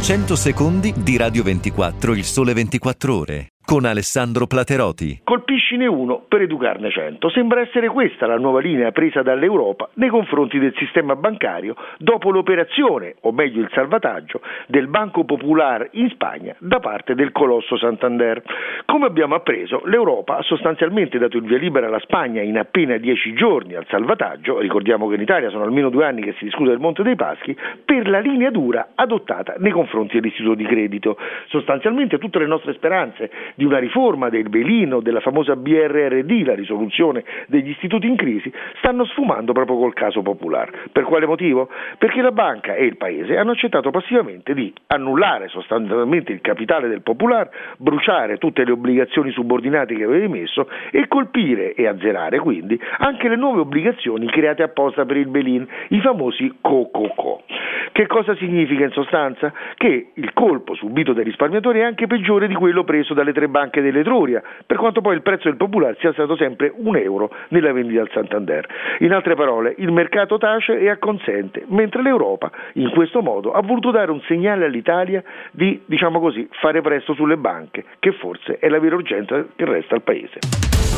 100 secondi di Radio 24 Il Sole 24 Ore con Alessandro Plateroti. Colpiscine uno per educarne 100. Sembra essere questa la nuova linea presa dall'Europa nei confronti del sistema bancario dopo l'operazione, o meglio il salvataggio, del Banco Popular in Spagna da parte del colosso Santander. Come abbiamo appreso, l'Europa ha sostanzialmente dato il via libera alla Spagna in appena dieci giorni al salvataggio, ricordiamo che in Italia sono almeno due anni che si discute del Monte dei Paschi, per la linea dura adottata nei confronti dell'istituto di credito. Sostanzialmente tutte le nostre speranze di una riforma del Belino, della famosa BRRD, la risoluzione degli istituti in crisi, stanno sfumando proprio col caso Popolare. Per quale motivo? Perché la banca e il Paese hanno accettato passivamente di annullare sostanzialmente il capitale del Popolare, bruciare tutte le obbligazioni subordinate che aveva emesso e colpire e azzerare quindi anche le nuove obbligazioni create apposta per il Belin, i famosi COCOCO. Che cosa significa in sostanza? Che il colpo subito dai risparmiatori è anche peggiore di quello preso dalle tre banche dell'Etruria, per quanto poi il prezzo del popolare sia stato sempre un euro nella vendita al Santander. In altre parole, il mercato tace e acconsente, mentre l'Europa in questo modo ha voluto dare un segnale all'Italia di, diciamo così, fare presto sulle banche, che forse è la vera urgenza che resta al Paese.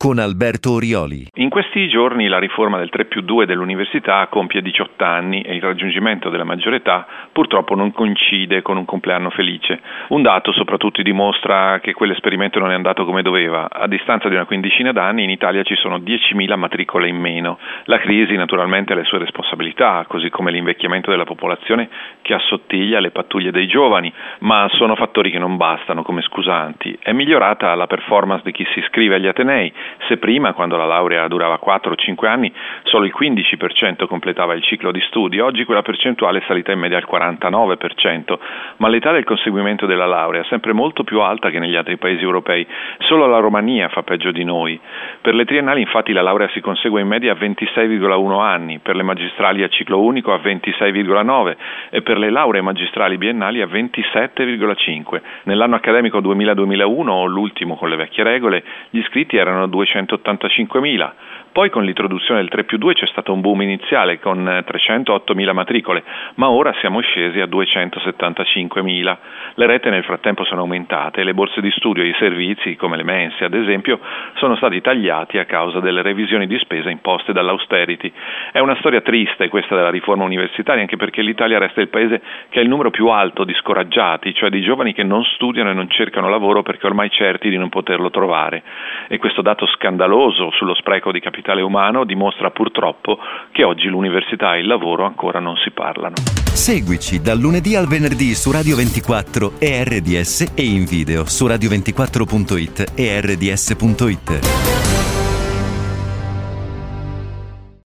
con Alberto Orioli. In questi giorni la riforma del 3 più 2 dell'università compie 18 anni e il raggiungimento della maggiore età purtroppo non coincide con un compleanno felice. Un dato soprattutto dimostra che quell'esperimento non è andato come doveva. A distanza di una quindicina d'anni in Italia ci sono 10.000 matricole in meno. La crisi naturalmente ha le sue responsabilità, così come l'invecchiamento della popolazione che assottiglia le pattuglie dei giovani, ma sono fattori che non bastano come scusanti. È migliorata la performance di chi si iscrive agli Atenei se prima, quando la laurea durava 4 o 5 anni, solo il 15% completava il ciclo di studi, oggi quella percentuale è salita in media al 49%, ma l'età del conseguimento della laurea è sempre molto più alta che negli altri paesi europei, solo la Romania fa peggio di noi. Per le triennali infatti la laurea si consegue in media a 26,1 anni, per le magistrali a ciclo unico a 26,9 e per le lauree magistrali biennali a 27,5. Nell'anno accademico 2000-2001, o l'ultimo con le vecchie regole, gli iscritti erano 285.000. Poi con l'introduzione del 3 più 2 c'è stato un boom iniziale con 308.000 matricole, ma ora siamo scesi a 275.000. Le rete nel frattempo sono aumentate e le borse di studio e i servizi, come le mense ad esempio, sono stati tagliati a causa delle revisioni di spesa imposte dall'austerity. È una storia triste questa della riforma universitaria, anche perché l'Italia resta il paese che ha il numero più alto di scoraggiati, cioè di giovani che non studiano e non cercano lavoro perché ormai certi di non poterlo trovare. E questo dato scandaloso sullo spreco di capitale umano dimostra purtroppo che oggi l'università e il lavoro ancora non si parlano. Seguici dal lunedì al venerdì su Radio 24 e RDS e in video su radio24.it e rds.it.